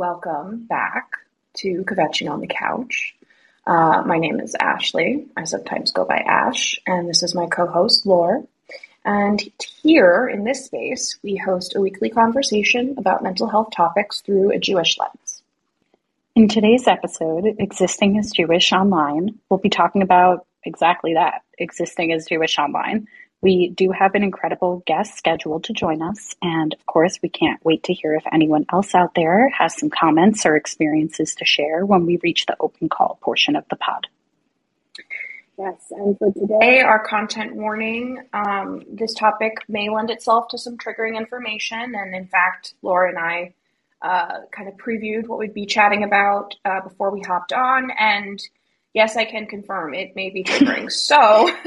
welcome back to Kvetching on the Couch. Uh, my name is Ashley. I sometimes go by Ash, and this is my co host, Lore. And here in this space, we host a weekly conversation about mental health topics through a Jewish lens. In today's episode, Existing as Jewish Online, we'll be talking about exactly that existing as Jewish online. We do have an incredible guest scheduled to join us, and of course, we can't wait to hear if anyone else out there has some comments or experiences to share when we reach the open call portion of the pod. Yes, and for today, our content warning um, this topic may lend itself to some triggering information, and in fact, Laura and I uh, kind of previewed what we'd be chatting about uh, before we hopped on, and yes, I can confirm it may be triggering. so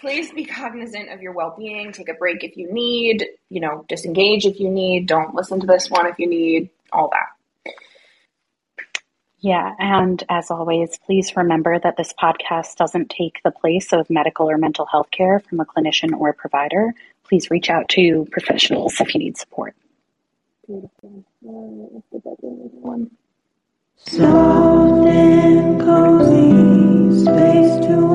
please be cognizant of your well-being take a break if you need you know disengage if you need don't listen to this one if you need all that yeah and as always please remember that this podcast doesn't take the place of medical or mental health care from a clinician or a provider please reach out to professionals if you need support Beautiful. One. Soft and cozy, space to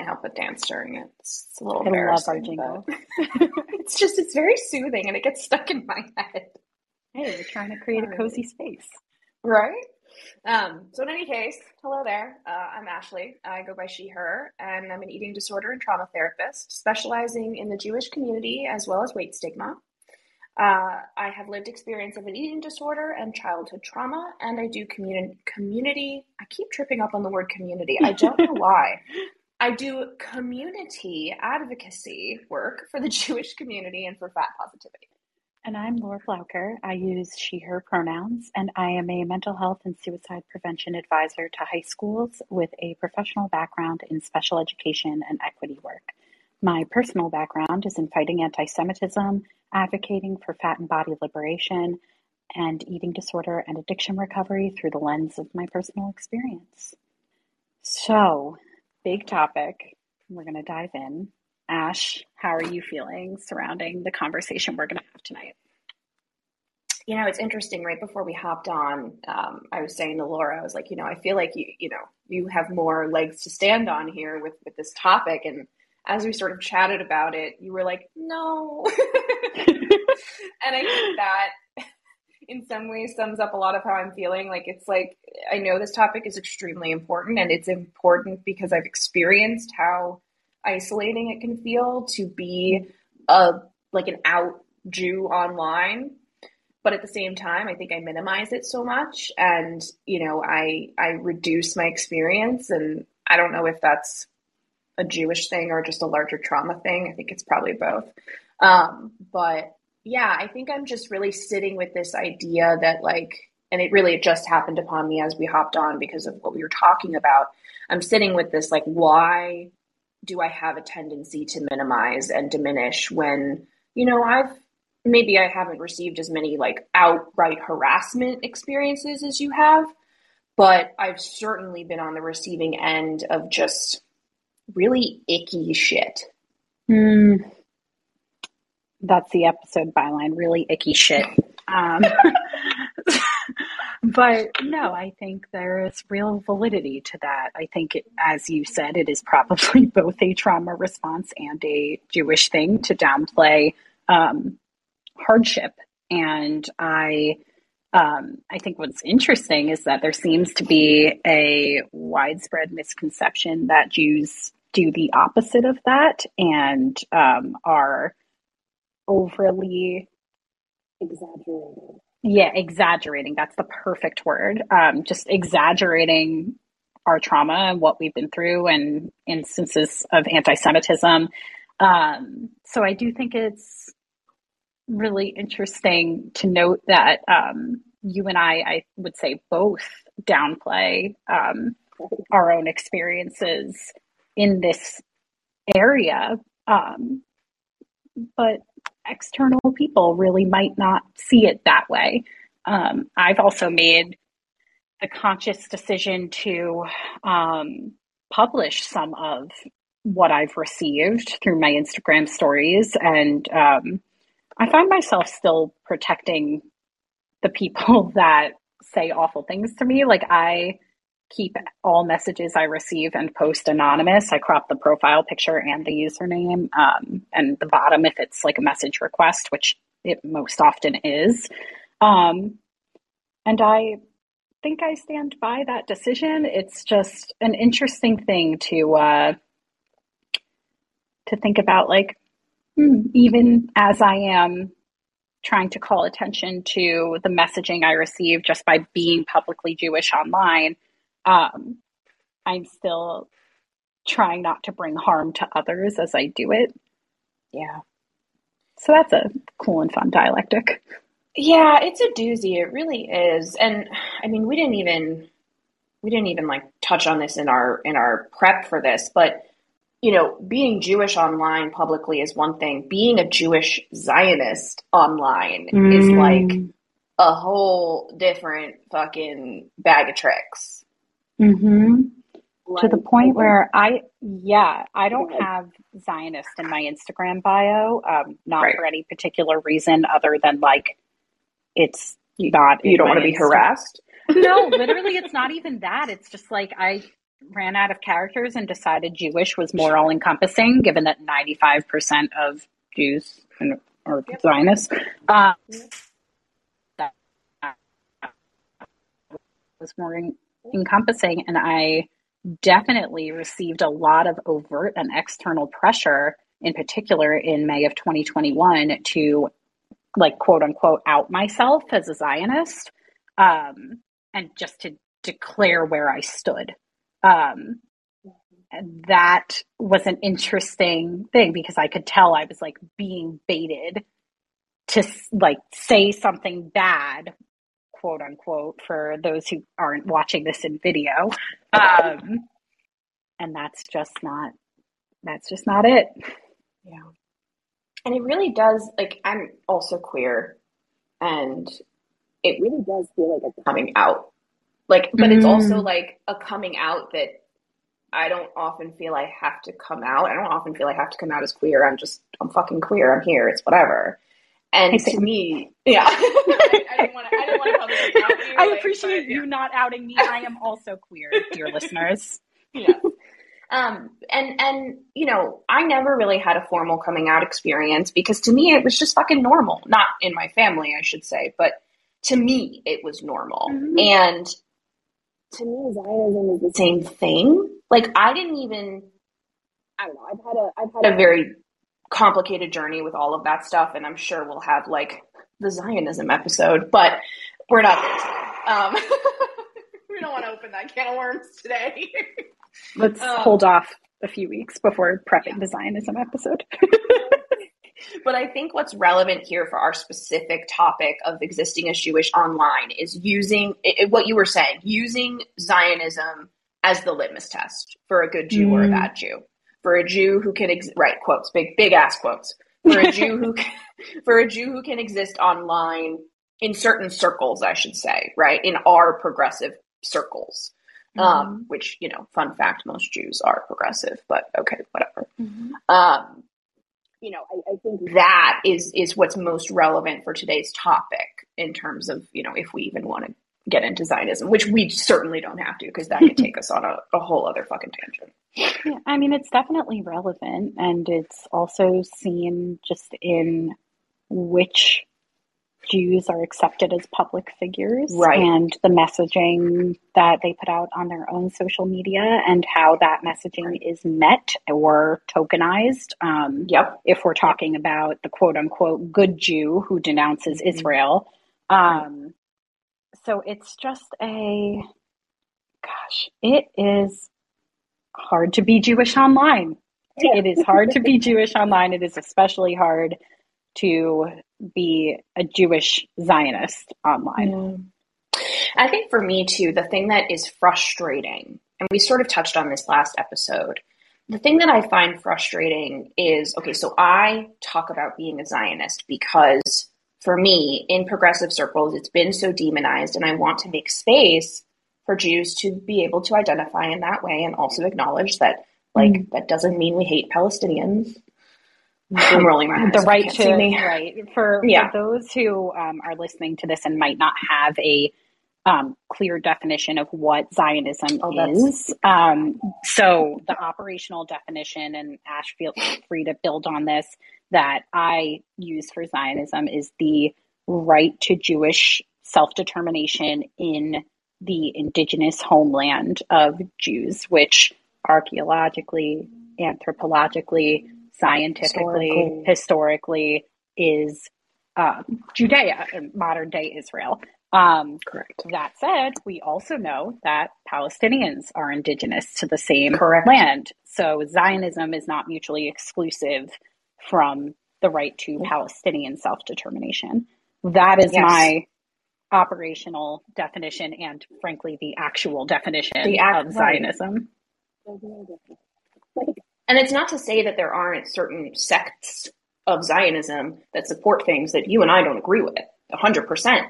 can't help but dance during it. It's, a little I love our embarrassing. jingle. it's just it's very soothing and it gets stuck in my head. hey we're trying to create a cozy space Right? Um, so in any case, hello there. Uh, I'm Ashley. I go by she, her, and I'm an eating disorder and trauma therapist, specializing in the Jewish community as well as weight stigma. Uh, I have lived experience of an eating disorder and childhood trauma, and I do community. Community. I keep tripping up on the word community. I don't know why. I do community advocacy work for the Jewish community and for fat positivity. And I'm Laura Flauker. I use she, her pronouns, and I am a mental health and suicide prevention advisor to high schools with a professional background in special education and equity work. My personal background is in fighting anti Semitism, advocating for fat and body liberation, and eating disorder and addiction recovery through the lens of my personal experience. So, big topic. We're going to dive in. Ash, how are you feeling surrounding the conversation we're going to have tonight? You know, it's interesting. Right before we hopped on, um, I was saying to Laura, I was like, you know, I feel like you, you know, you have more legs to stand on here with with this topic. And as we sort of chatted about it, you were like, no. and I think that in some ways sums up a lot of how I'm feeling. Like it's like I know this topic is extremely important, and it's important because I've experienced how isolating it can feel to be a like an out Jew online. But at the same time, I think I minimize it so much, and you know, I I reduce my experience, and I don't know if that's a Jewish thing or just a larger trauma thing. I think it's probably both. Um, but yeah, I think I'm just really sitting with this idea that like, and it really just happened upon me as we hopped on because of what we were talking about. I'm sitting with this like, why do I have a tendency to minimize and diminish when, you know, I've maybe I haven't received as many like outright harassment experiences as you have, but I've certainly been on the receiving end of just really icky shit. Hmm. That's the episode byline, really icky shit. Um, but no, I think there is real validity to that. I think, it, as you said, it is probably both a trauma response and a Jewish thing to downplay um, hardship. And I, um, I think what's interesting is that there seems to be a widespread misconception that Jews do the opposite of that and um, are overly Exaggerated. yeah exaggerating. That's the perfect word. Um, just exaggerating our trauma and what we've been through and instances of anti-semitism. Um, so i do think it's really interesting to note that um, you and i i would say both downplay um, our own experiences in this area. Um, but external people really might not see it that way. Um, I've also made the conscious decision to um, publish some of what I've received through my Instagram stories. And um, I find myself still protecting the people that say awful things to me. Like, I keep all messages I receive and post anonymous. I crop the profile picture and the username, um, and the bottom if it's like a message request, which it most often is. Um, and I think I stand by that decision. It's just an interesting thing to uh, to think about. Like, hmm, even as I am trying to call attention to the messaging I receive just by being publicly Jewish online, um, I'm still trying not to bring harm to others as I do it. Yeah. So that's a cool and fun dialectic. Yeah, it's a doozy. It really is. And I mean, we didn't even we didn't even like touch on this in our in our prep for this, but you know, being Jewish online publicly is one thing. Being a Jewish Zionist online mm. is like a whole different fucking bag of tricks. Mm-hmm. Like, to the point where I, yeah, I don't have Zionist in my Instagram bio, um, not right. for any particular reason other than like it's not. You don't want to be harassed. no, literally, it's not even that. It's just like I ran out of characters and decided Jewish was more all encompassing, given that 95% of Jews are Zionists. Uh, that was more encompassing, and I definitely received a lot of overt and external pressure, in particular in May of 2021, to like quote unquote out myself as a Zionist um, and just to declare where I stood. Um, that was an interesting thing because I could tell I was like being baited to like say something bad, quote unquote, for those who aren't watching this in video. Um, and that's just not, that's just not it. Yeah. And it really does, like, I'm also queer and it really does feel like a coming out like, but mm. it's also mm. like a coming out that I don't often feel I have to come out. I don't often feel I have to come out as queer. I'm just, I'm fucking queer. I'm here. It's whatever. And to me, yeah, didn't want to. I didn't want to publicly out you. I like, appreciate but, you not outing me. I am also queer, dear listeners. Yeah. Um, and and you know, I never really had a formal coming out experience because to me it was just fucking normal. Not in my family, I should say, but to me it was normal. Mm-hmm. And to me, Zionism is the same thing. Like I didn't even, I don't know. I've had a, I've had a very complicated journey with all of that stuff, and I'm sure we'll have like the Zionism episode, but we're not there today. Um, we don't want to open that can of worms today. Let's um, hold off a few weeks before prepping yeah. the Zionism episode. but I think what's relevant here for our specific topic of existing as Jewish online is using it, what you were saying, using Zionism as the litmus test for a good Jew mm. or a mm. bad Jew. For a Jew who can ex- write quotes, big big ass quotes. For a Jew who can, for a Jew who can exist online in certain circles, I should say, right? In our progressive circles. Mm-hmm. Um, which, you know, fun fact, most Jews are progressive, but okay, whatever. Mm-hmm. Um, you know, I, I, think that is is what's most relevant for today's topic in terms of you know if we even want to get into Zionism, which we certainly don't have to because that could take us on a, a whole other fucking tangent. Yeah, I mean, it's definitely relevant, and it's also seen just in which Jews are accepted as public figures right. and the messaging that they put out on their own social media and how that messaging right. is met or tokenized. Um, yep. If we're talking about the quote unquote good Jew who denounces mm-hmm. Israel. Um, so it's just a, gosh, it is hard to be Jewish online. Yeah. It is hard to be Jewish online. It is especially hard to be a Jewish Zionist online. I think for me too, the thing that is frustrating, and we sort of touched on this last episode, the thing that I find frustrating is okay, so I talk about being a Zionist because for me, in progressive circles, it's been so demonized, and I want to make space for Jews to be able to identify in that way and also acknowledge that, like, mm. that doesn't mean we hate Palestinians. I'm rolling my eyes. The right to right for, yeah. for those who um, are listening to this and might not have a um, clear definition of what Zionism oh, is. Um, so the operational definition, and Ash, feel free to build on this, that I use for Zionism is the right to Jewish self determination in the indigenous homeland of Jews, which archaeologically, anthropologically, scientifically, historically, historically is um, Judea, modern day Israel. Um, Correct. That said, we also know that Palestinians are indigenous to the same Correct. land. So Zionism is not mutually exclusive from the right to Palestinian self determination. That is yes. my operational definition and, frankly, the actual definition the act- of Zionism. And it's not to say that there aren't certain sects of Zionism that support things that you and I don't agree with, 100%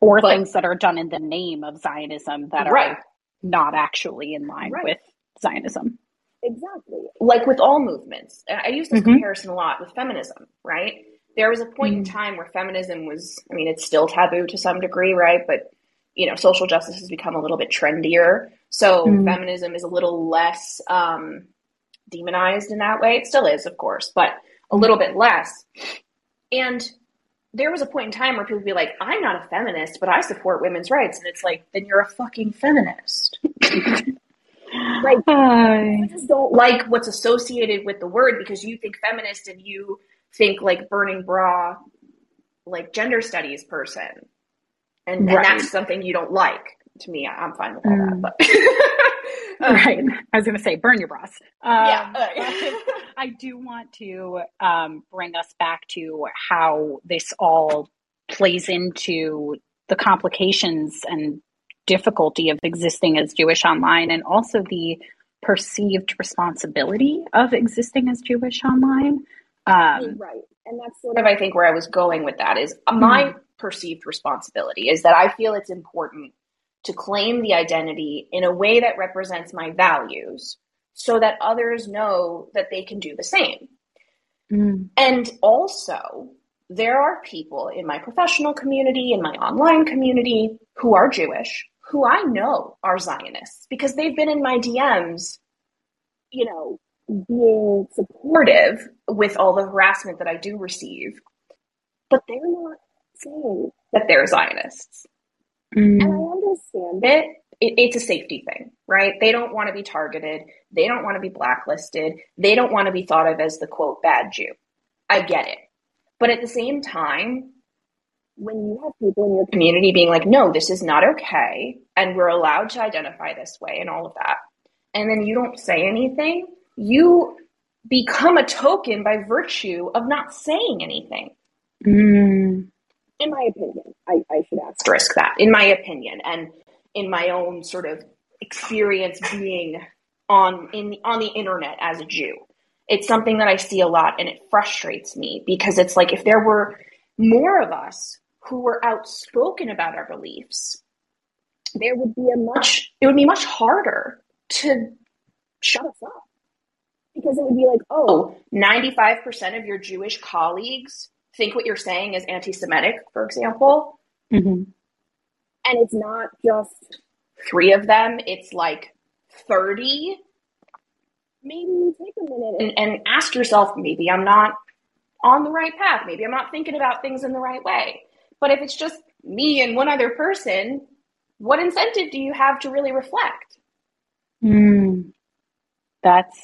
or but, things that are done in the name of Zionism that right. are not actually in line right. with Zionism. Exactly. Like with all movements. I use this mm-hmm. comparison a lot with feminism, right? There was a point mm-hmm. in time where feminism was, I mean, it's still taboo to some degree, right? But, you know, social justice has become a little bit trendier. So mm-hmm. feminism is a little less um, demonized in that way. It still is, of course, but a little bit less. And there was a point in time where people would be like, I'm not a feminist, but I support women's rights. And it's like, then you're a fucking feminist. like, I just don't like what's associated with the word because you think feminist and you think like burning bra, like gender studies person. And, right. and that's something you don't like. To me, I'm fine with all mm. that. But right. I was going to say, burn your bras. Um, yeah. I do want to um, bring us back to how this all plays into the complications and difficulty of existing as Jewish online and also the perceived responsibility of existing as Jewish online. Um, right. And that's sort of, I think, where I was going with that is my mm-hmm. perceived responsibility is that I feel it's important to claim the identity in a way that represents my values so that others know that they can do the same. Mm. And also, there are people in my professional community, in my online community, who are Jewish, who I know are Zionists because they've been in my DMs, you know, being supportive with all the harassment that I do receive. But they're not saying that they're Zionists. Mm. And I understand it. it. It's a safety thing, right? They don't want to be targeted. They don't want to be blacklisted. They don't want to be thought of as the quote bad Jew. I get it. But at the same time, when you have people in your community being like, no, this is not okay, and we're allowed to identify this way and all of that, and then you don't say anything, you become a token by virtue of not saying anything. Mm in my opinion, I, I should asterisk that, in my opinion, and in my own sort of experience being on in on the internet as a Jew. It's something that I see a lot and it frustrates me because it's like if there were more of us who were outspoken about our beliefs, there would be a much it would be much harder to shut us up. Because it would be like, oh, 95% of your Jewish colleagues think what you're saying is anti-Semitic, for example. Mm-hmm. And it's not just three of them; it's like thirty. Maybe take a minute and, and ask yourself: maybe I'm not on the right path. Maybe I'm not thinking about things in the right way. But if it's just me and one other person, what incentive do you have to really reflect? Mm, that's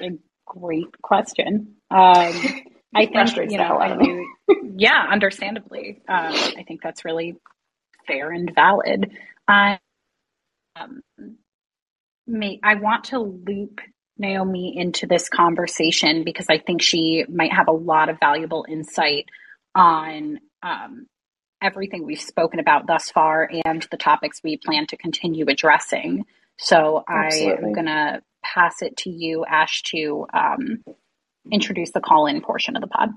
a great question. Um, I think you know, I do. yeah, understandably, um, I think that's really fair and valid. Um, may, I want to loop Naomi into this conversation because I think she might have a lot of valuable insight on um, everything we've spoken about thus far and the topics we plan to continue addressing. So Absolutely. I am going to pass it to you, Ash, to um, introduce the call in portion of the pod.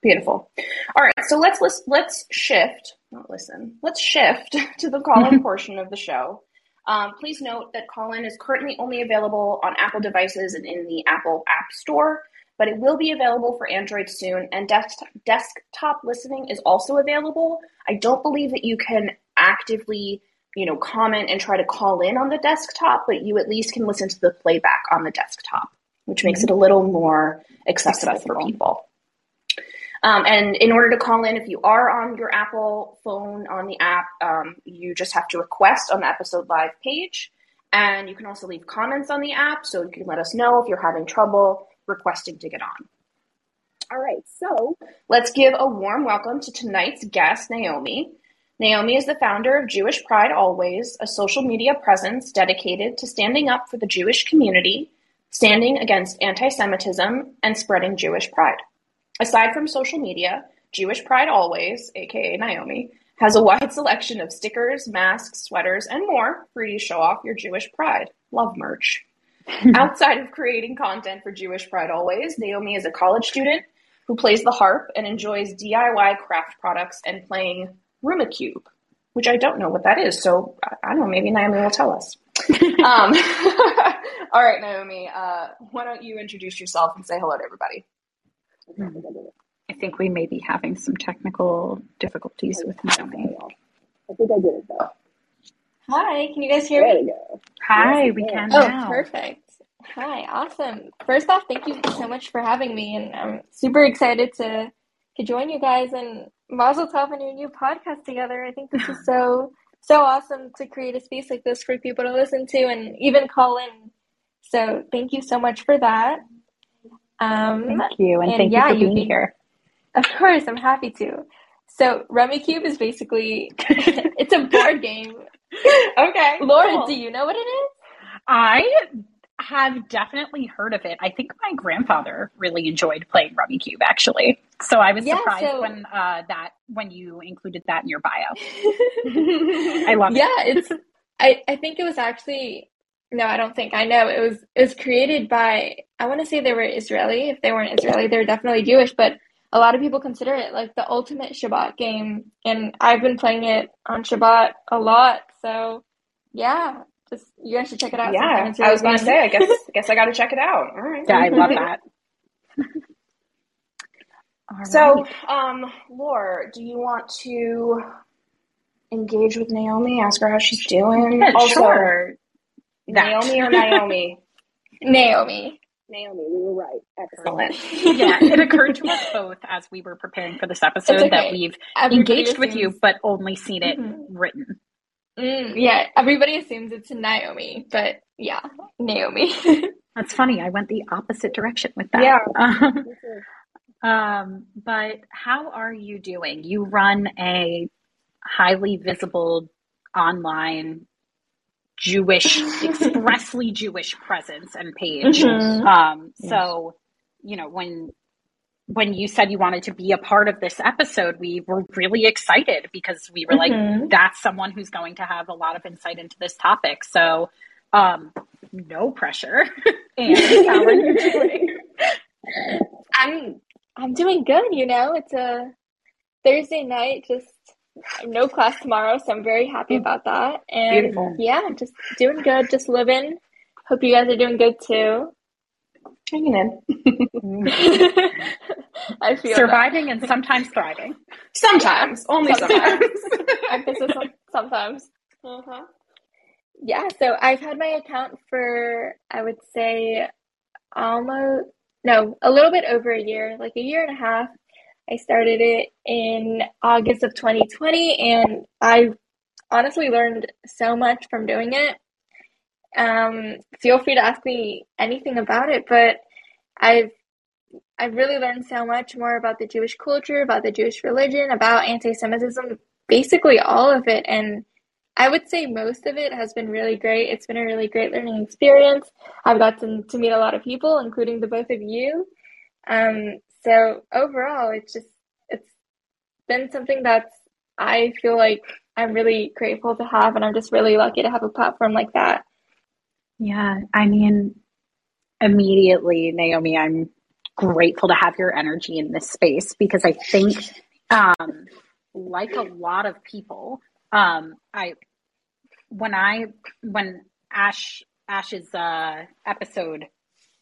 Beautiful. All right, so let's let's let's shift, not listen. Let's shift to the call-in portion of the show. Um, please note that call-in is currently only available on Apple devices and in the Apple App Store, but it will be available for Android soon. And desktop desktop listening is also available. I don't believe that you can actively, you know, comment and try to call in on the desktop, but you at least can listen to the playback on the desktop, which makes it a little more accessible, for people. Um, and in order to call in, if you are on your Apple phone on the app, um, you just have to request on the episode live page. And you can also leave comments on the app, so you can let us know if you're having trouble requesting to get on. All right, so let's give a warm welcome to tonight's guest, Naomi. Naomi is the founder of Jewish Pride Always, a social media presence dedicated to standing up for the Jewish community, standing against anti Semitism, and spreading Jewish pride. Aside from social media, Jewish Pride Always, aka Naomi, has a wide selection of stickers, masks, sweaters, and more for you to show off your Jewish pride. Love merch. Outside of creating content for Jewish Pride Always, Naomi is a college student who plays the harp and enjoys DIY craft products and playing Rummikub, which I don't know what that is. So I I don't know, maybe Naomi will tell us. um, all right, Naomi, uh, why don't you introduce yourself and say hello to everybody? I think we may be having some technical difficulties with Naomi. I think I did it though. Hi, can you guys hear There me? we go. Hi, we can Oh, now. perfect. Hi, awesome. First off, thank you so much for having me, and I'm super excited to to join you guys and Mazel Tov on your new podcast together. I think this is so so awesome to create a space like this for people to listen to and even call in. So thank you so much for that. Um, Thank you, and, And thank yeah, you for you being can- here. Of course, I'm happy to. So Rummikub is basically it's a board game. Okay. Laura, cool. do you know what it is? I have definitely heard of it. I think my grandfather really enjoyed playing Rummikub, actually. So I was Yeah, surprised so- when uh, that when you included that in your bio. I love it. yeah, it's I, I think it was actually no, I don't think I know. It was it was created by I want to say they were Israeli. If they weren't Israeli, they're definitely Jewish, but a lot of people consider it like the ultimate Shabbat game. And I've been playing it on Shabbat a lot. So yeah, just you guys should check it out. Yeah, I was gonna say. I guess I guess I got to check it out. All right. Yeah, I love that. All So, right. um, Laura, do you want to engage with Naomi? Ask her how she's doing. Yeah, also, sure. Naomi or Naomi? Naomi. Naomi, we were right. Excellent. Excellent. yeah, it occurred to us both as we were preparing for this episode okay. that we've Everybody engaged with you, but only seen it Mhm. written. Mm, yeah, everybody assumes it's Naomi, but yeah, Naomi. That's funny. I went the opposite direction with that. Yeah. um, but how are you doing? You run a highly visible online Jewish, expressly Jewish presence and page. Mhm. Um, so, you know, when when you said you wanted to be a part of this episode, we were really excited because we were like, Mhm. that's someone who's going to have a lot of insight into this topic. So, um, no pressure. and how are you doing? I'm I'm doing good, you know. It's a Thursday night, just no class tomorrow, so I'm very happy about that. And Beautiful. yeah, just doing good, just living. Hope you guys are doing good too. Hanging in. I feel that. Surviving and sometimes thriving. Sometimes, only sometimes. Emphasis on sometimes. Uh-huh. Yeah, so I've had my account for I would say almost no, a little bit over a year, like a year and a half. I started it in August of 2020 and I've honestly learned so much from doing it. Um, feel free to ask me anything about it, but I've I've really learned so much more about the Jewish culture, about the Jewish religion, about anti-Semitism, basically all of it. And I would say most of it has been really great. It's been a really great learning experience. I've gotten to meet a lot of people, including the both of you. Um, so overall, it's just it's been something that's I feel like I'm really grateful to have, and I'm just really lucky to have a platform like that. Yeah, I mean, immediately, Naomi, I'm grateful to have your energy in this space because I think, um, like a lot of people, um, I when I when Ash Ash's uh, episode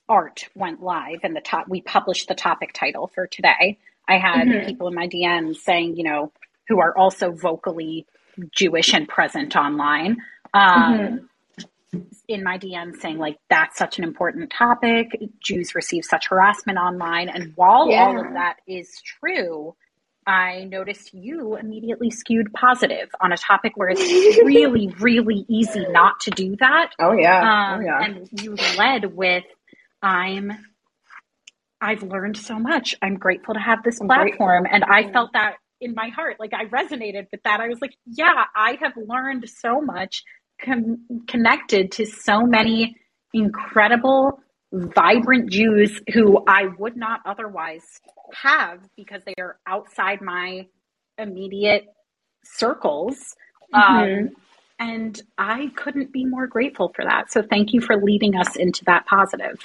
art went live and the top we published the topic title for today. I had Mhm. people in my DMs saying, you know, who are also vocally Jewish and present online. Um, in my DMs saying like that's such an important topic. Jews receive such harassment online, and while all of that is true, I noticed you immediately skewed positive on a topic where it's really, really easy not to do that. Oh yeah. Um, oh yeah. And you led with, "I'm." I've learned so much. I'm grateful to have this I'm platform, and I felt that in my heart. Like I resonated with that. I was like, "Yeah, I have learned so much, con- connected to so many incredible, vibrant Jews who I would not otherwise have because they are outside my immediate circles." Mhm. Um, and I couldn't be more grateful for that. So thank you for leading us into that positive.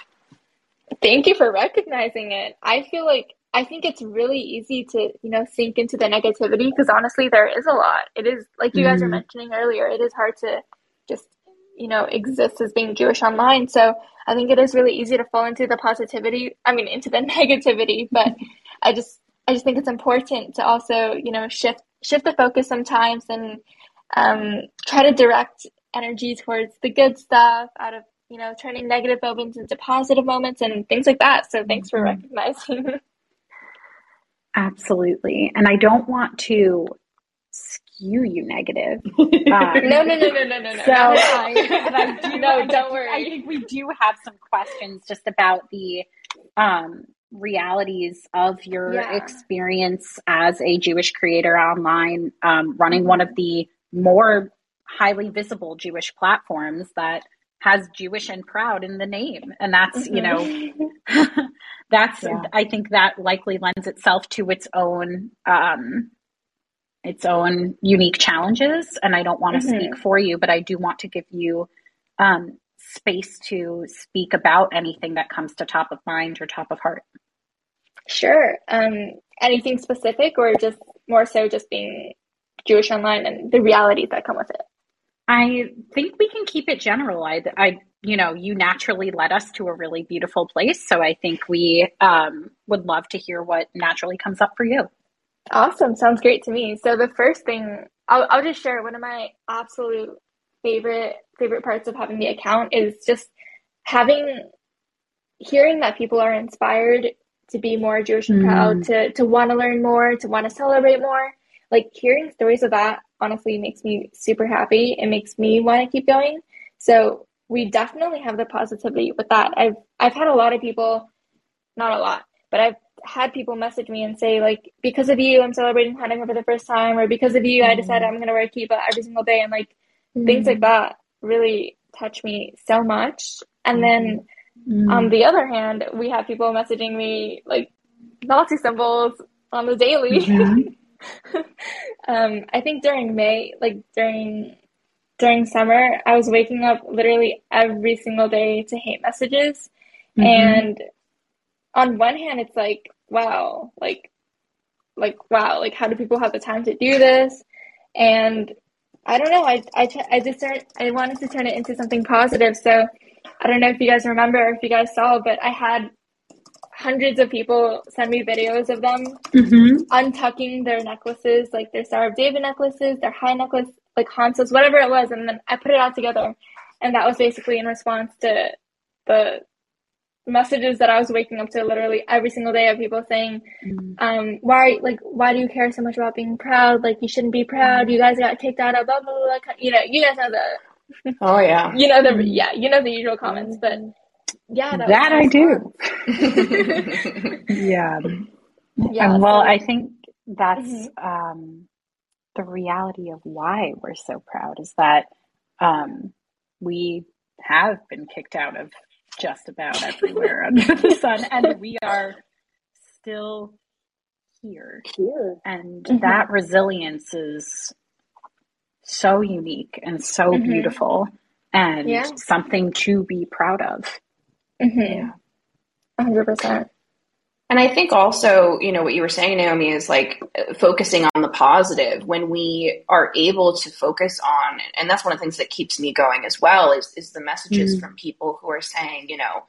Thank you for recognizing it. I feel like I think it's really easy to, you know, sink into the negativity because honestly, there is a lot. It is, like you guys were Mhm. mentioning earlier, it is hard to just, you know, exist as being Jewish online. So I think it is really easy to fall into the positivity, I mean, into the negativity, but I just, I just think it's important to also, you know, shift, shift the focus sometimes and, um, try to direct energy towards the good stuff out of you know, turning negative moments into positive moments and things like that. So thanks for Mhm. recognizing. Absolutely. And I don't want to skew you negative. Um, no, no, no, no, no, no, no. So I. I do, no, I, don't I worry. I think we do have some questions just about the um, realities of your Yeah. experience as a Jewish creator online, um, running one of the more highly visible Jewish platforms that has Jewish and proud in the name. And that's, you know, Mhm. that's Yeah. i think that likely lends itself to its own um its own unique challenges and i don't want to Mhm. speak for you but i do want to give you um space to speak about anything that comes to top of mind or top of heart Sure. Um, anything specific or just more so just being Jewish online and the realities that come with it? I think we can keep it general i i you know you naturally led us to a really beautiful place so i think we um would love to hear what naturally comes up for you Awesome. Sounds great to me. So the first thing I'll I'll just share one of my absolute favorite favorite parts of having the account is just having hearing that people are inspired to be more Jewish and proud, to to want to learn more, to want to celebrate more. Like hearing stories of that honestly makes me super happy. It makes me want to keep going. So we definitely have the positivity with that. I've I've had a lot of people, not a lot, but I've had people message me and say like, because of you, I'm celebrating Hanukkah for the first time, or because of you, I decided mm-hmm. I'm gonna wear a kippah every single day, and like mm-hmm. things like that really touch me so much. And mm-hmm. then on the other hand, we have people messaging me like Nazi symbols on the daily. Um, I think during May, like during during summer, I was waking up literally every single day to hate messages. Mhm. And on one hand, it's like, wow, like, like, wow, like, how do people have the time to do this? And I don't know, I, I, I just started, I wanted to turn it into something positive. So I don't know if you guys remember or if you guys saw, but I had hundreds of people send me videos of them Mhm. untucking their necklaces, like their Star of David necklaces, their chai necklace, like hamsas, whatever it was, and then I put it all together, and that was basically in response to the messages that I was waking up to literally every single day of people saying, um, why, like, why do you care so much about being proud? Like, you shouldn't be proud. You guys got kicked out of blah blah blah. blah. You know, you guys know the, Oh yeah. you know the, yeah, you know the usual comments, but yeah, that, That I do. Yeah. Yeah, And well, so- I think that's Mhm. um, the reality of why we're so proud is that um, we have been kicked out of just about everywhere under the sun, and we are still here. Here. And Mhm. that resilience is so unique and so Mhm. beautiful. and Yeah. something to be proud of. Mm-hmm. 100%. And I think also, you know, what you were saying, Naomi, is like focusing on the positive when we are able to focus on, and that's one of the things that keeps me going as well, is, is the messages Mm. from people who are saying, you know,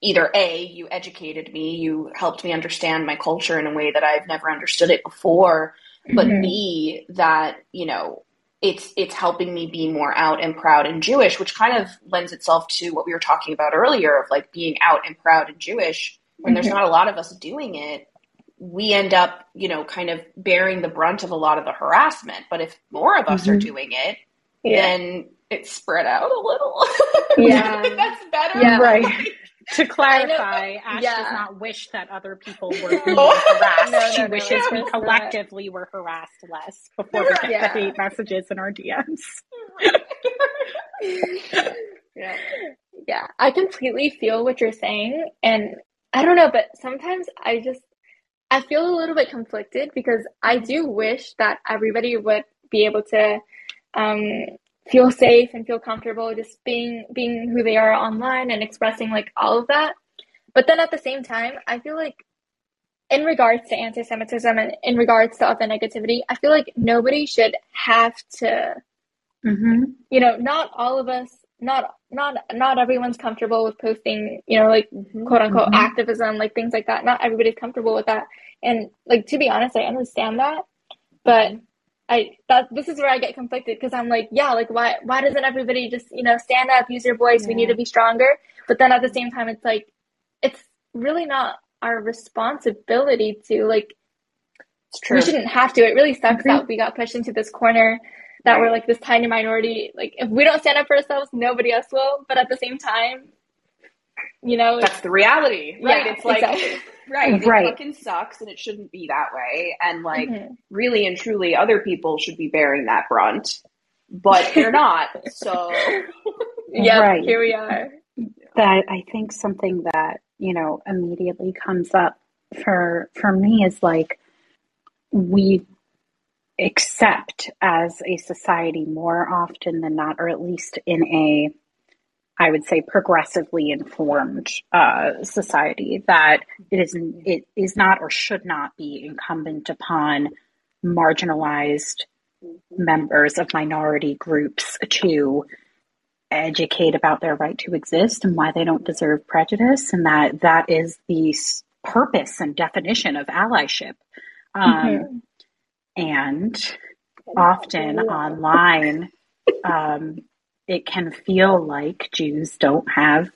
either A, you educated me, you helped me understand my culture in a way that I've never understood it before, but Mhm. B, that, you know, it's it's helping me be more out and proud and Jewish, which kind of lends itself to what we were talking about earlier of like being out and proud and Jewish when there's Mhm. not a lot of us doing it, we end up, you know, kind of bearing the brunt of a lot of the harassment. But if more of us are Mhm. doing it, Yeah. then it's spread out a little. Yeah. That's better. Yeah. Right. To clarify, Ash Yeah. does not wish that other people were being harassed. No, she no, no, wishes we that- collectively were harassed less before we get Yeah. the hate messages in our DMs. yeah. Yeah, I completely feel what you're saying. And I don't know, but sometimes I just, I feel a little bit conflicted because I do wish that everybody would be able to um, feel safe and feel comfortable just being being who they are online and expressing like all of that. But then at the same time, I feel like in regards to anti-Semitism and in regards to other negativity, I feel like nobody should have to Mm-hmm. you know, not all of us, not not not everyone's comfortable with posting, you know, like Mhm. quote unquote Mhm. activism, like things like that. Not everybody's comfortable with that. And like to be honest, I understand that, but I that this is where I get conflicted because I'm like, yeah, like why why doesn't everybody just, you know, stand up, use your voice, we need to be stronger. But then at the same time it's like it's really not our responsibility to like It's true. we shouldn't have to. It really sucks Agreed. that we got pushed into this corner that we're like this tiny minority. Like if we don't stand up for ourselves, nobody else will. But at the same time, you know, That's the reality, right? Yeah, it's like, exactly. right, it Right. fucking sucks and it shouldn't be that way. And like, Mhm. really and truly, other people should be bearing that brunt, but they're not. So, yeah, Right. here we are. that I think something that you know immediately comes up for for me is like we accept as a society more often than not, or at least in a I would say progressively informed uh, society that it is it is not or should not be incumbent upon marginalized members of minority groups to educate about their right to exist and why they don't deserve prejudice and that that is the purpose and definition of allyship um, Mhm. and often online um, it can feel like jews don't have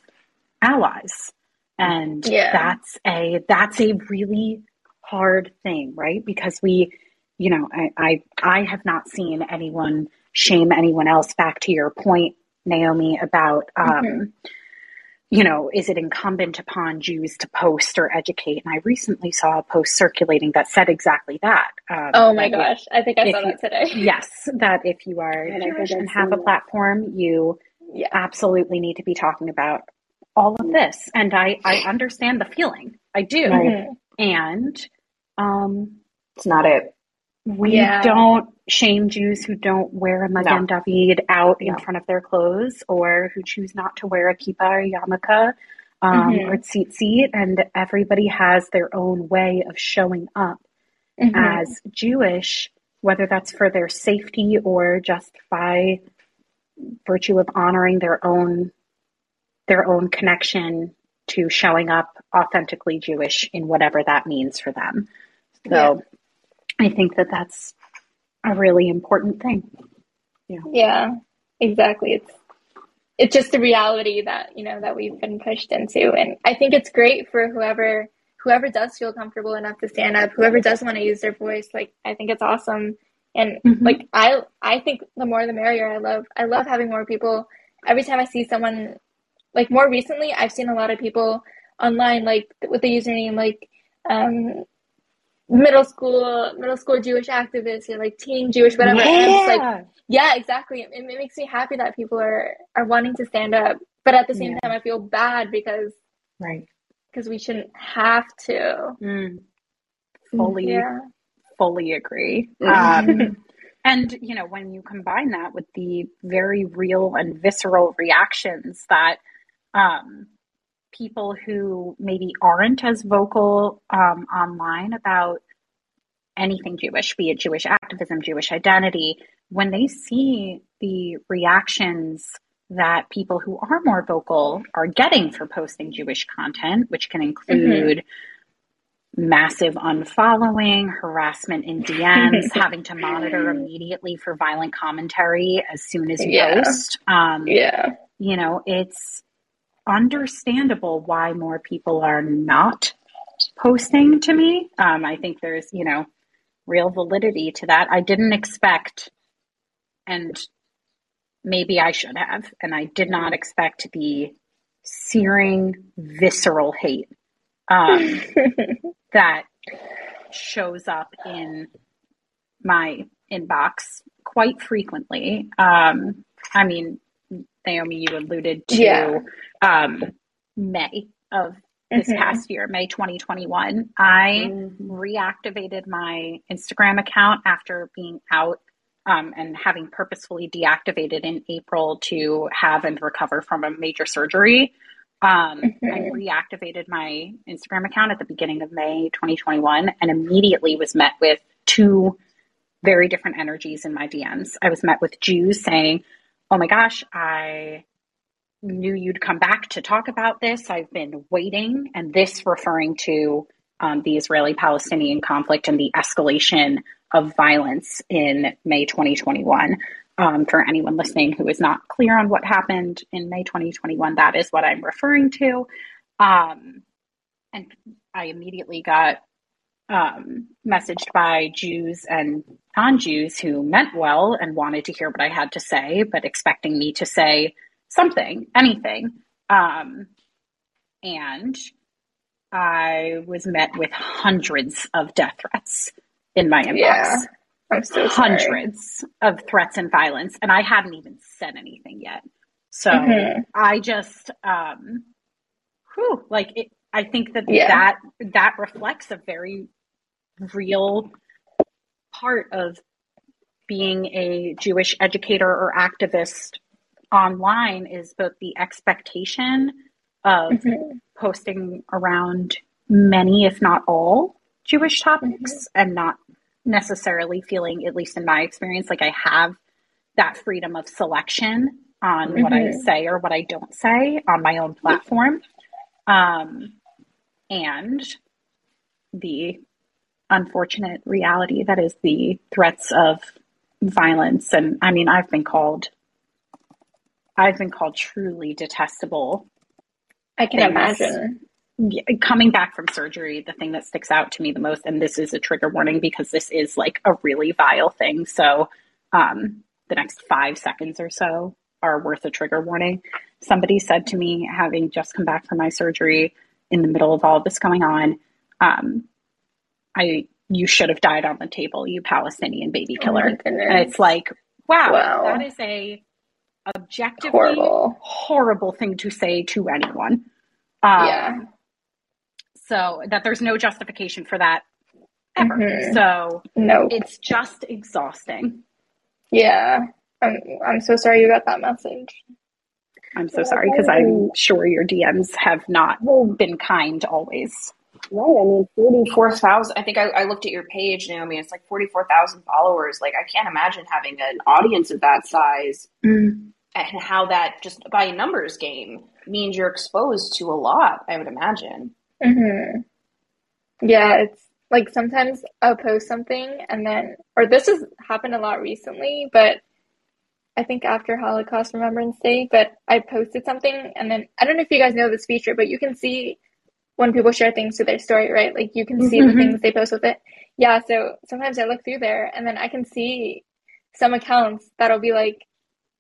allies and Yeah. that's a that's a really hard thing right because we you know I, I i have not seen anyone shame anyone else back to your point naomi about um Mhm. You know is it incumbent upon jews to post or educate and i recently saw a post circulating that said exactly that um, Oh my that if- gosh, I think I saw you- that today. yes that if you are And jewish and have a that. platform you Yeah. absolutely need to be talking about all of this and i i understand the feeling i do Right. Mhm. and um it's not it. We Yeah. don't shame Jews who don't wear a Magen David out in front of their clothes or who choose not to wear a kippah or yarmulke um, Mhm. or tzitzit. And everybody has their own way of showing up Mhm. as Jewish, whether that's for their safety or just by virtue of honoring their own their own connection to showing up authentically Jewish in whatever that means for them. So I think that that's a really important thing. Yeah, Yeah. exactly. It's it's just the reality that, you know, that we've been pushed into. And I think it's great for whoever whoever does feel comfortable enough to stand up, whoever does want to use their voice, like I think it's awesome. And Mhm. like I I think the more the merrier. I love I love having more people. Every time I see someone like more recently, I've seen a lot of people online like with the username like um middle school middle school Jewish activists or like teen Jewish whatever. I'm like yeah, exactly. It, it makes me happy that people are are wanting to stand up, but at the same Yeah. time, I feel bad because right. because we shouldn't have to. Mm. Fully, Yeah. fully agree. Mhm. Um, And, you know, when you combine that with the very real and visceral reactions that um, people who maybe aren't as vocal um, online about anything Jewish, be it Jewish activism, Jewish identity, when they see the reactions that people who are more vocal are getting for posting Jewish content, which can include mm-hmm. massive unfollowing, harassment in DMs, having to monitor immediately for violent commentary as soon as you yeah. post. Um, yeah. You know, it's understandable why more people are not posting to me. Um, I think there's, you know, real validity to that. I didn't expect, and maybe I should have, and I did not expect the searing, visceral hate um, that shows up in my inbox quite frequently. Um, I mean, Naomi, you alluded to yeah. um, May of this mm-hmm. past year, May 2021. I mm-hmm. reactivated my Instagram account after being out um, and having purposefully deactivated in April to have and recover from a major surgery. Um, mm-hmm. I reactivated my Instagram account at the beginning of May 2021 and immediately was met with two very different energies in my DMs. I was met with Jews saying, Oh my gosh, I knew you'd come back to talk about this. I've been waiting. And this referring to um, the Israeli Palestinian conflict and the escalation of violence in May 2021. Um, for anyone listening who is not clear on what happened in May 2021, that is what I'm referring to. Um, and I immediately got um, messaged by Jews and non Jews who meant well and wanted to hear what I had to say, but expecting me to say something, anything. Um, and I was met with hundreds of death threats in my inbox. Yeah, I'm so hundreds of threats and violence, and I hadn't even said anything yet. So mm-hmm. I just, um, whew, like it, I think that yeah. that that reflects a very real part of being a Jewish educator or activist online is both the expectation of mm-hmm. posting around many, if not all, Jewish topics mm-hmm. and not necessarily feeling, at least in my experience, like I have that freedom of selection on mm-hmm. what I mm-hmm. say or what I don't say on my own platform. Um, and the unfortunate reality that is the threats of violence. And I mean, I've been called I've been called truly detestable. I can things. imagine. Coming back from surgery, the thing that sticks out to me the most, and this is a trigger warning because this is like a really vile thing. So, um, the next five seconds or so are worth a trigger warning. Somebody said to me, having just come back from my surgery in the middle of all this going on, um, I you should have died on the table, you Palestinian baby oh killer. Oh and it's like, wow, wow, that is a objectively horrible. horrible thing to say to anyone. Um, yeah. So that there's no justification for that ever. Mm-hmm. So no, it's just exhausting. Yeah, I'm. I'm so sorry you got that message. I'm so sorry because I'm sure your DMs have not been kind always. Right. I mean, 44,000. I think I, I, looked at your page, Naomi. It's like 44,000 followers. Like, I can't imagine having an audience of that size. Mm and how that just by a numbers game means you're exposed to a lot, I would imagine. Mm-hmm. Yeah, it's like sometimes I'll post something and then, or this has happened a lot recently, but I think after Holocaust Remembrance Day, but I posted something and then I don't know if you guys know this feature, but you can see when people share things to their story, right? Like you can see mm-hmm. the things they post with it. Yeah, so sometimes I look through there and then I can see some accounts that'll be like,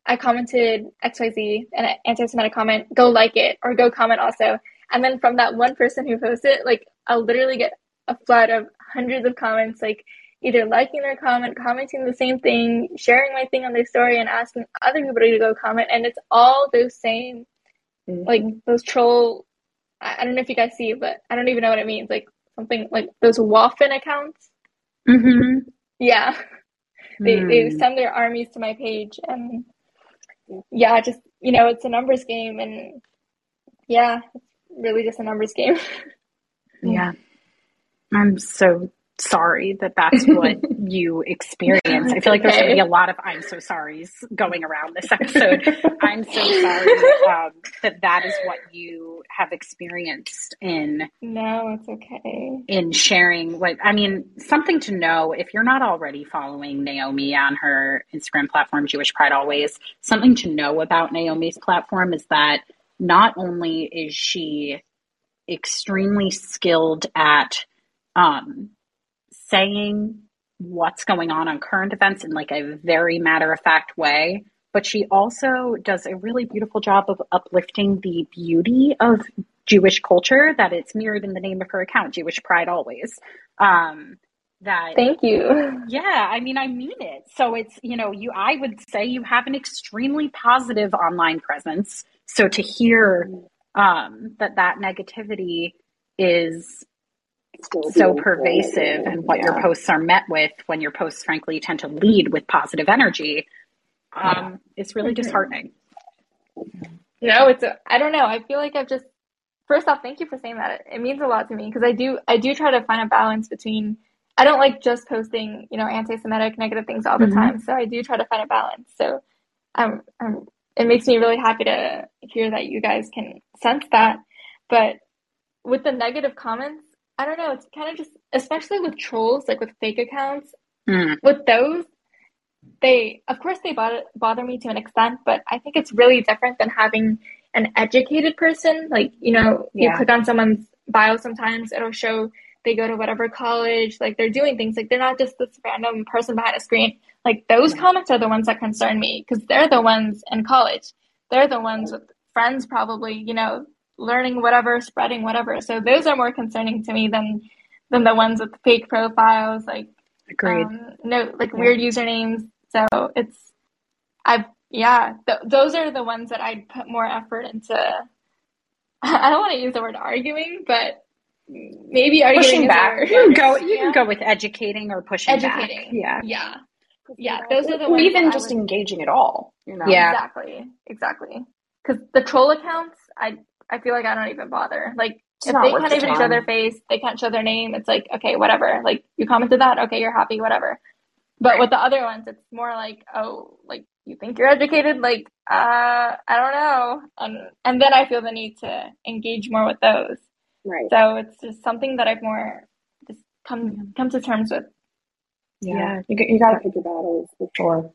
I commented XYZ and an anti-Semitic comment, go like it or go comment also. And then from that one person who posted, like I'll literally get a flood of hundreds of comments, like either liking their comment, commenting the same thing, sharing my thing on their story, and asking other people to go comment. And it's all those same, mm-hmm. like those troll. I, I don't know if you guys see, but I don't even know what it means. Like something like those Waffen accounts. Mm-hmm. Yeah. they, Hmm. they send their armies to my page and yeah, just you know, it's a numbers game and yeah, it's really just a numbers game. Yeah. I'm so sorry that that's what you experience. I feel like there's going to be a lot of I'm so sorries going around this episode. I'm so sorry um, that that is what you have experienced in No, it's okay. in sharing what I mean, something to know if you're not already following Naomi on her Instagram platform, Jewish Pride Always, something to know about Naomi's platform is that not only is she extremely skilled at um, saying what's going on on current events in like a very matter of fact way, but she also does a really beautiful job of uplifting the beauty of Jewish culture that it's mirrored in the name of her account, Jewish Pride Always. Um, that Thank you. yeah, I mean, I mean it. So it's, you know, you, I would say you have an extremely positive online presence. So to hear um, that that negativity is so pervasive and what your posts are met with when your posts, frankly, tend to lead with positive energy, um, it's really Mhm. disheartening. You know, it's a, I don't know. I feel like I've just first off, thank you for saying that. It, it means a lot to me because I do I do try to find a balance between I don't like just posting, you know, anti-Semitic negative things all the Mhm. time. So I do try to find a balance. So um, um it makes me really happy to hear that you guys can sense that. But with the negative comments, I don't know, it's kind of just especially with trolls, like with fake accounts, Mm. with those, they, of course, they bother, bother me to an extent, but I think it's really different than having an educated person. Like, you know, you click on someone's bio sometimes, it'll show they go to whatever college, like they're doing things, like they're not just this random person behind a screen. Like, those comments are the ones that concern me because they're the ones in college. They're the ones with friends, probably, you know, learning whatever, spreading whatever. So those are more concerning to me than than the ones with fake profiles, like Agreed. um, no, like weird usernames. So it's, I've, yeah, th- those are the ones that I'd put more effort into. I don't want to use the word arguing, but maybe arguing Pushing is back. a you can go, you Yeah. can go with educating or pushing Educating. back. Yeah. Yeah. Yeah. Those are the ones even just would- engaging at all. You know? Yeah. Exactly. Exactly. Because the troll accounts, I, I feel like I don't even bother. Like, It's if they can't the even show their face, they can't show their name, it's like, okay, whatever. Like, you commented that, okay, you're happy, whatever. But with the other ones, it's more like, oh, like, you think you're educated? Like, uh, I don't know. And, and then I feel the need to engage more with those. Right. So it's just something that I've more just come, come to terms with. Yeah. You, got- you got to Pick your battles for sure.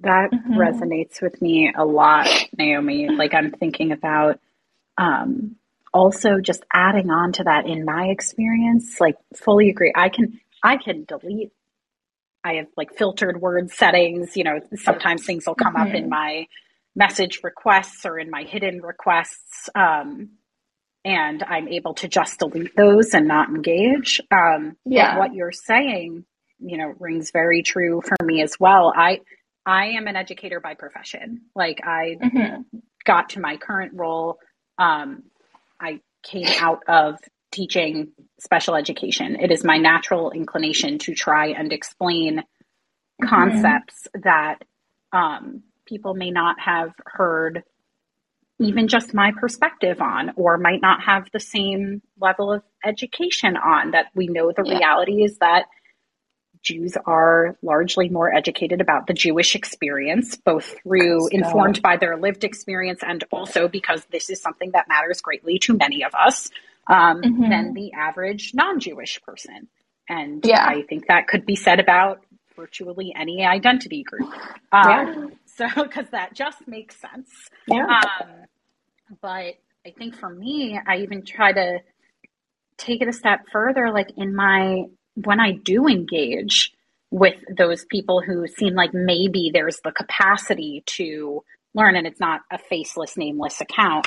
That Mhm. resonates with me a lot, Naomi. Like I'm thinking about um, also just adding on to that in my experience. Like fully agree. I can I can delete. I have like filtered word settings. You know, sometimes things will come up in my message requests or in my hidden requests. Um, and I'm able to just delete those and not engage. Um, Yeah. what you're saying, you know, rings very true for me as well. I I am an educator by profession. Like I Mhm. got to my current role. Um, I came out of teaching special education. It is my natural inclination to try and explain concepts that um, people may not have heard even just my perspective on or might not have the same level of education on that we know the Yeah. reality is that Jews are largely more educated about the Jewish experience, both through Stop. informed by their lived experience and also because this is something that matters greatly to many of us um, Mhm. than the average non Jewish person. And Yeah. I think that could be said about virtually any identity group. Um, So, because that just makes sense. Yeah. Um, but I think for me, I even try to take it a step further, like in my, when I do engage with those people who seem like maybe there's the capacity to learn and it's not a faceless, nameless account.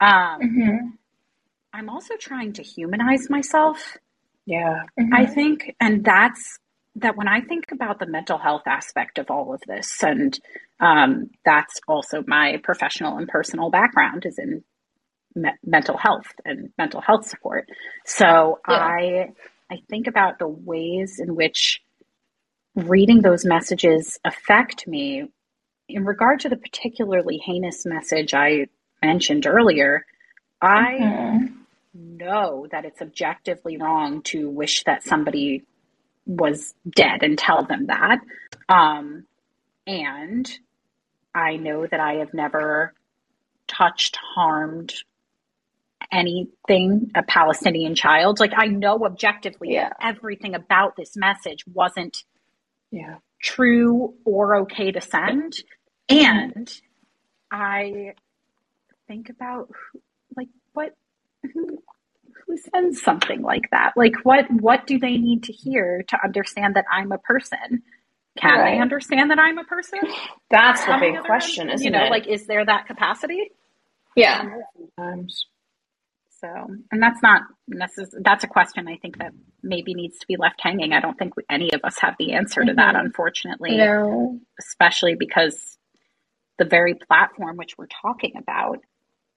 Um, Mhm. I'm also trying to humanize myself. Yeah. I think, and that's that when I think about the mental health aspect of all of this, and um, that's also my professional and personal background is in me- mental health and mental health support. So Yeah. I I think about the ways in which reading those messages affect me in regard to the particularly heinous message I mentioned earlier. I Mhm. know that it's objectively wrong to wish that somebody was dead and tell them that. Um, and I know that I have never touched, harmed anything, a Palestinian child. Like, I know objectively Yeah. everything about this message wasn't Yeah. true or okay to send. And I think about who, like what who, who sends something like that? Like what what do they need to hear to understand that I'm a person? Can Right. they understand that I'm a person? That's the big question, hand, isn't you know, it? like is there that capacity? Yeah. Sometimes. So, and that's not necess- that's a question I think that maybe needs to be left hanging. I don't think we, any of us have the answer to that, Mhm. unfortunately. No. especially because the very platform which we're talking about,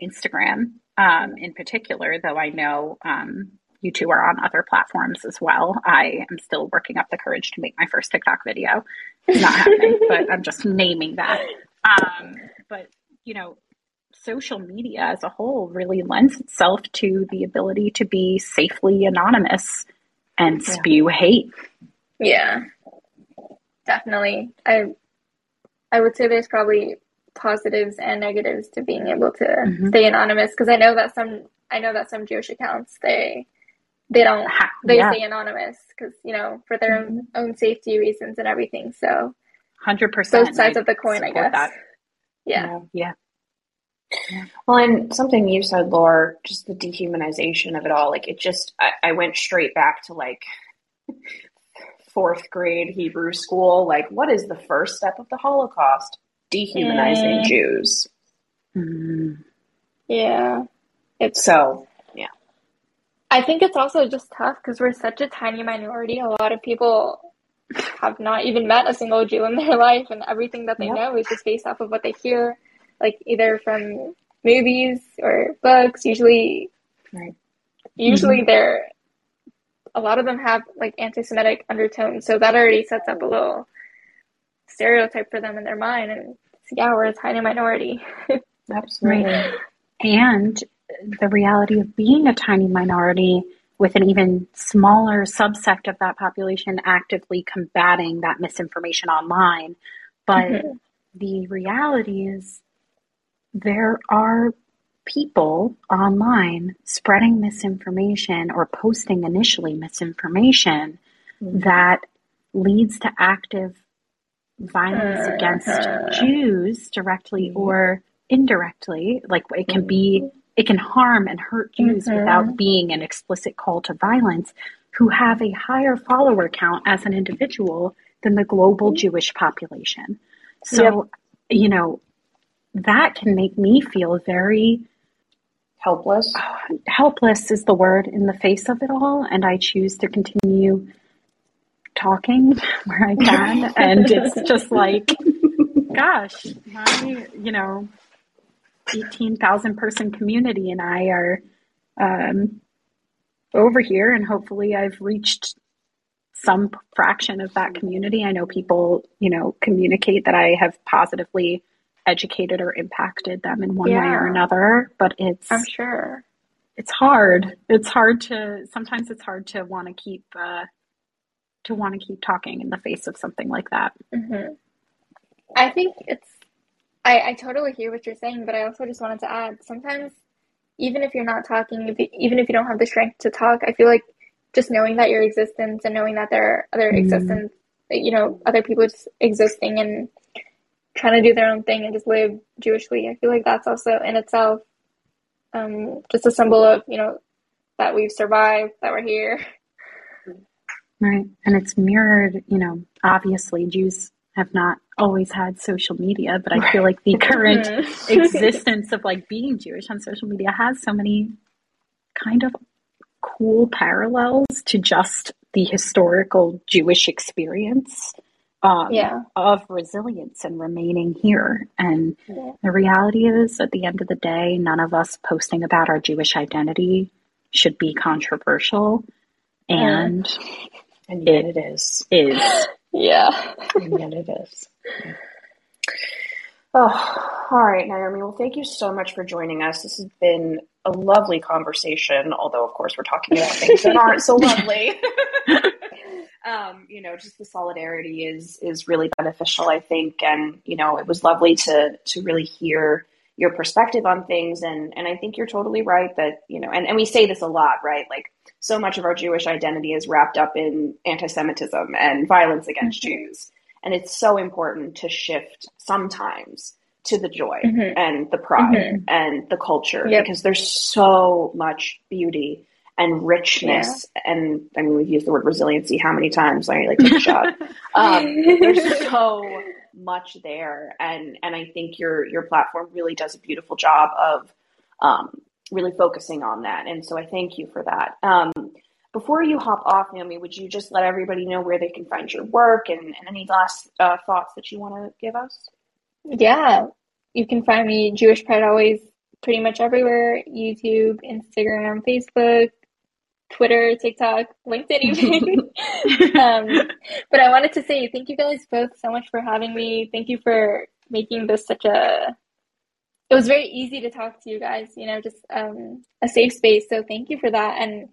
Instagram um, in particular, though I know um, you two are on other platforms as well. I am still working up the courage to make my first TikTok video. It's not happening, but I'm just naming that. Um, but, you know, social media as a whole really lends itself to the ability to be safely anonymous and Yeah. spew hate. Yeah. Definitely. I I would say there's probably positives and negatives to being able to Mhm. stay anonymous because I know that some I know that some Jewish accounts they they don't they yeah. stay anonymous because you know for their own own safety reasons and everything. So Hundred percent. both sides of the coin, I guess. that. Yeah. Yeah. Well, and something you said, Laura, just the dehumanization of it all. Like it just, I, I went straight back to like fourth grade Hebrew school. Like, what is the first step of the Holocaust? Dehumanizing Mm. Jews. Mm. Yeah. It's So, yeah. I think it's also just tough because we're such a tiny minority. A lot of people have not even met a single Jew in their life, and everything that they Yep. know is just based off of what they hear, like either from movies or books. Usually, Right. usually they're a lot of them have like anti-Semitic undertones, so that already sets up a little stereotype for them in their mind. And yeah, we're a tiny minority. absolutely. And the reality of being a tiny minority with an even smaller subsect of that population actively combating that misinformation online. But Mhm. the reality is there are people online spreading misinformation or posting initially misinformation Mhm. that leads to active violence Uh-huh. against Jews directly or indirectly. Like it can be, it can harm and hurt Jews Mhm. without being an explicit call to violence, who have a higher follower count as an individual than the global Jewish population. So, you know, that can make me feel very Helpless. helpless is the word in the face of it all and i choose to continue talking where i can and it's just like gosh my you know 18,000 person community and i are um, over here and hopefully i've reached some fraction of that community i know people you know communicate that i have positively educated or impacted them in one way or another but it's I'm sure. it's hard. It's hard to sometimes it's hard to want to keep uh, to want to keep talking in the face of something like that. hmm I think it's, I, I totally hear what you're saying, but I also just wanted to add sometimes, even if you're not talking, if you, even if you don't have the strength to talk, I feel like just knowing that your existence and knowing that there are other Mhm. existence, you know, other people just existing and trying to do their own thing and just live Jewishly, I feel like that's also in itself um, just a symbol of, you know, that we've survived, that we're here. Right. And it's mirrored, you know, obviously Jews have not always had social media, but I feel like the current existence of like being Jewish on social media has so many kind of cool parallels to just the historical Jewish experience um, Yeah. of resilience and remaining here. And Yeah. the reality is, at the end of the day, none of us posting about our Jewish identity should be controversial. And And yet it is. is Yeah. and yet it is. Oh, all right, Naomi. Well, thank you so much for joining us. This has been a lovely conversation, although, of course, we're talking about things that aren't so lovely. um, you know, just the solidarity is is really beneficial, I think, and you know, it was lovely to to really hear your perspective on things, and and I think you're totally right that you know, and and we say this a lot, right? Like so much of our Jewish identity is wrapped up in anti-Semitism and violence against mm-hmm. Jews and it's so important to shift sometimes to the joy mm-hmm. and the pride mm-hmm. and the culture yep. because there's so much beauty and richness yeah. and I mean we've used the word resiliency how many times I like take a shot um, there's so much there and and I think your your platform really does a beautiful job of um, really focusing on that and so I thank you for that um, before you hop off, Naomi, would you just let everybody know where they can find your work and, and any last uh, thoughts that you want to give us? Yeah, you can find me Jewish Pride Always pretty much everywhere YouTube, Instagram, Facebook, Twitter, TikTok, LinkedIn, even. um, but I wanted to say thank you guys both so much for having me. Thank you for making this such a. It was very easy to talk to you guys, you know, just um, a safe space. So thank you for that. And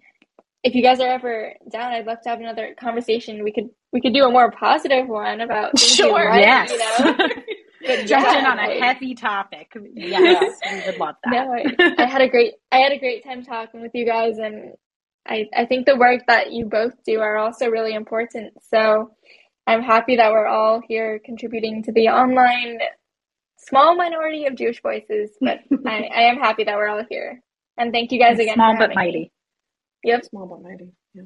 if you guys are ever down, I'd love to have another conversation. We could we could do a more positive one about sure, right, yes. You know? but jump in on a heavy topic. Yes, we would love that. No, I, I, had a great I had a great time talking with you guys, and I I think the work that you both do are also really important. So I'm happy that we're all here contributing to the online small minority of Jewish voices, but I, I am happy that we're all here. And thank you guys again. Small but mighty. Me. Yep. Small but mighty. Yeah.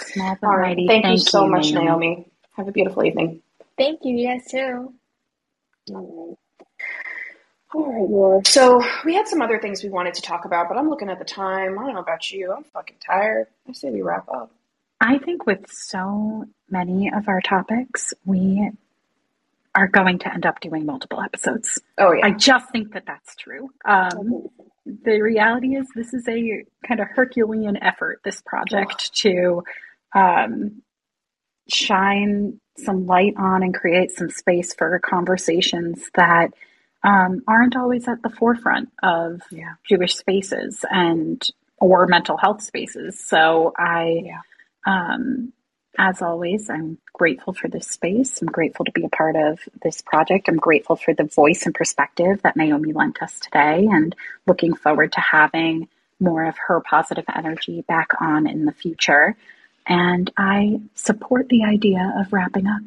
Small but All right. mighty. Thank, Thank you so you, much, Naomi. Naomi. Have a beautiful evening. Thank you. You guys too. All right. Right, So we had some other things we wanted to talk about, but I'm looking at the time. I don't know about you. I'm fucking tired. I say we wrap up. I think with so many of our topics, we are going to end up doing multiple episodes. Oh yeah. I just think that that's true. Um, the reality is this is a kind of Herculean effort, this project to um, shine some light on and create some space for conversations that um, aren't always at the forefront of yeah. Jewish spaces and or mental health spaces. So I yeah. um, as always, I'm grateful for this space. I'm grateful to be a part of this project. I'm grateful for the voice and perspective that Naomi lent us today, and looking forward to having more of her positive energy back on in the future. And I support the idea of wrapping up.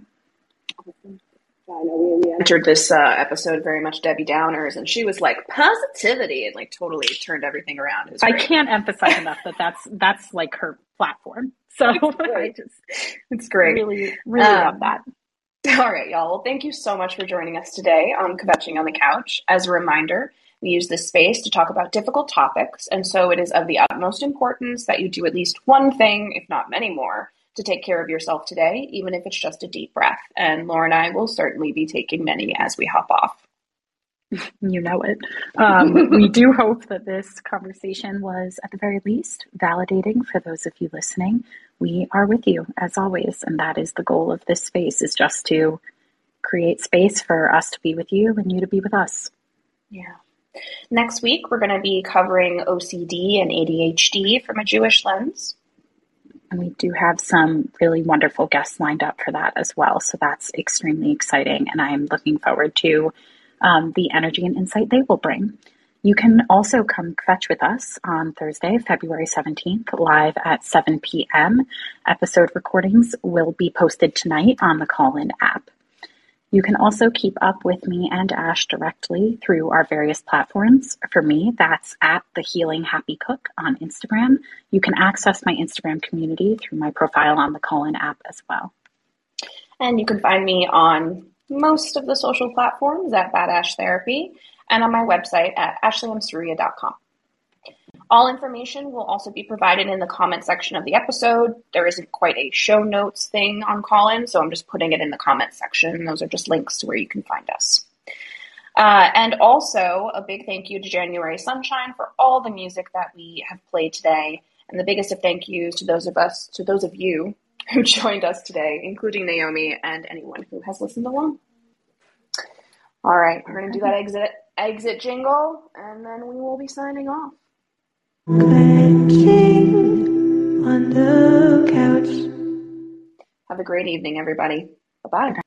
I know we, we entered this uh, episode very much Debbie Downers, and she was like positivity, and like totally turned everything around. I can't emphasize enough that that's that's like her platform. So I just, it's great. Really, really um, love that. All right, y'all. Well, thank you so much for joining us today on Kvetching on the Couch. As a reminder, we use this space to talk about difficult topics, and so it is of the utmost importance that you do at least one thing, if not many more, to take care of yourself today, even if it's just a deep breath. And Laura and I will certainly be taking many as we hop off. You know it. Um, we do hope that this conversation was, at the very least, validating for those of you listening. We are with you as always, and that is the goal of this space: is just to create space for us to be with you and you to be with us. Yeah. Next week, we're going to be covering OCD and ADHD from a Jewish lens. And we do have some really wonderful guests lined up for that as well. So that's extremely exciting. And I'm looking forward to um, the energy and insight they will bring. You can also come kvetch with us on Thursday, February 17th, live at 7 p.m. Episode recordings will be posted tonight on the Callin app. You can also keep up with me and Ash directly through our various platforms. For me, that's at the Healing Happy Cook on Instagram. You can access my Instagram community through my profile on the Callin app as well. And you can find me on most of the social platforms at Badash Therapy and on my website at ashleymsurya.com. All information will also be provided in the comment section of the episode. There isn't quite a show notes thing on Callin, so I'm just putting it in the comment section. Those are just links to where you can find us. Uh, and also, a big thank you to January Sunshine for all the music that we have played today. And the biggest of thank yous to those of us, to those of you who joined us today, including Naomi and anyone who has listened along. All right, we're going to do that exit exit jingle, and then we will be signing off. Have a great evening, everybody. Bye bye.